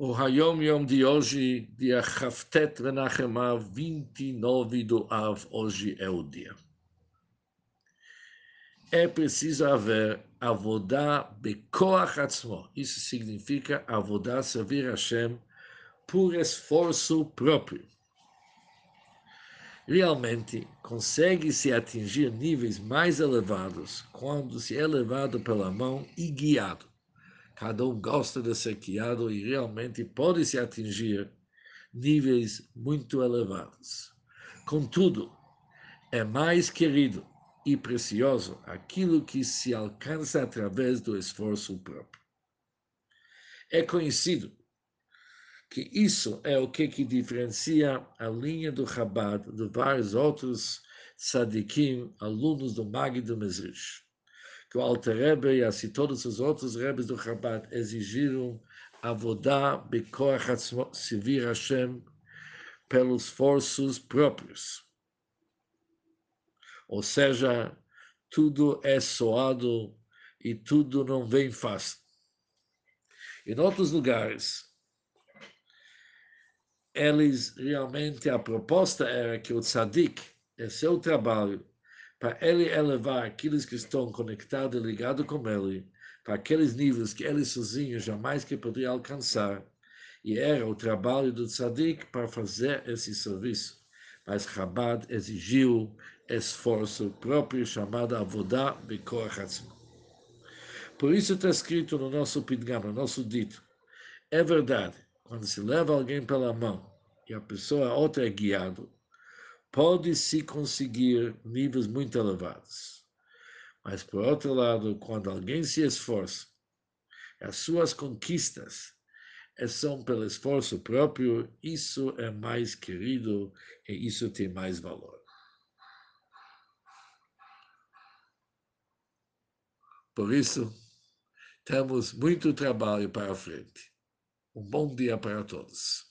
O Hayom Yom de hoje, dia Haftet Menachemah, 29 do Av, hoje é o dia. É preciso haver avodá bekoach atzmo. Isso significa avodá servir Hashem por esforço próprio. Realmente, consegue-se atingir níveis mais elevados quando se é levado pela mão e guiado. Cada um gosta de ser guiado e realmente pode-se atingir níveis muito elevados. Contudo, é mais querido e precioso aquilo que se alcança através do esforço próprio. É conhecido que isso é o que, que diferencia a linha do Chabad de vários outros tzadikim, alunos do Mag do. Que o Alter Rebbe e assim todos os outros Rebes do Chabad exigiram avodá bekoach servir Hashem pelos esforços próprios. Ou seja, tudo é soado e tudo não vem fácil. Em outros lugares, eles realmente, a proposta era que o tzadik, é seu trabalho, para ele elevar aqueles que estão conectados e ligados com ele, para aqueles níveis que ele sozinho jamais que poderia alcançar, e era o trabalho do tzadik para fazer esse serviço. Mas Chabad exigiu esforço próprio, chamado Avodah Bekoach Por isso está escrito no nosso Pidgam, no nosso dito, é verdade, quando se leva alguém pela mão e a pessoa outra é guiado, pode-se conseguir níveis muito elevados. Mas, por outro lado, quando alguém se esforça, as suas conquistas são pelo esforço próprio, isso é mais querido e isso tem mais valor. Por isso, temos muito trabalho para frente. Um bom dia para todos.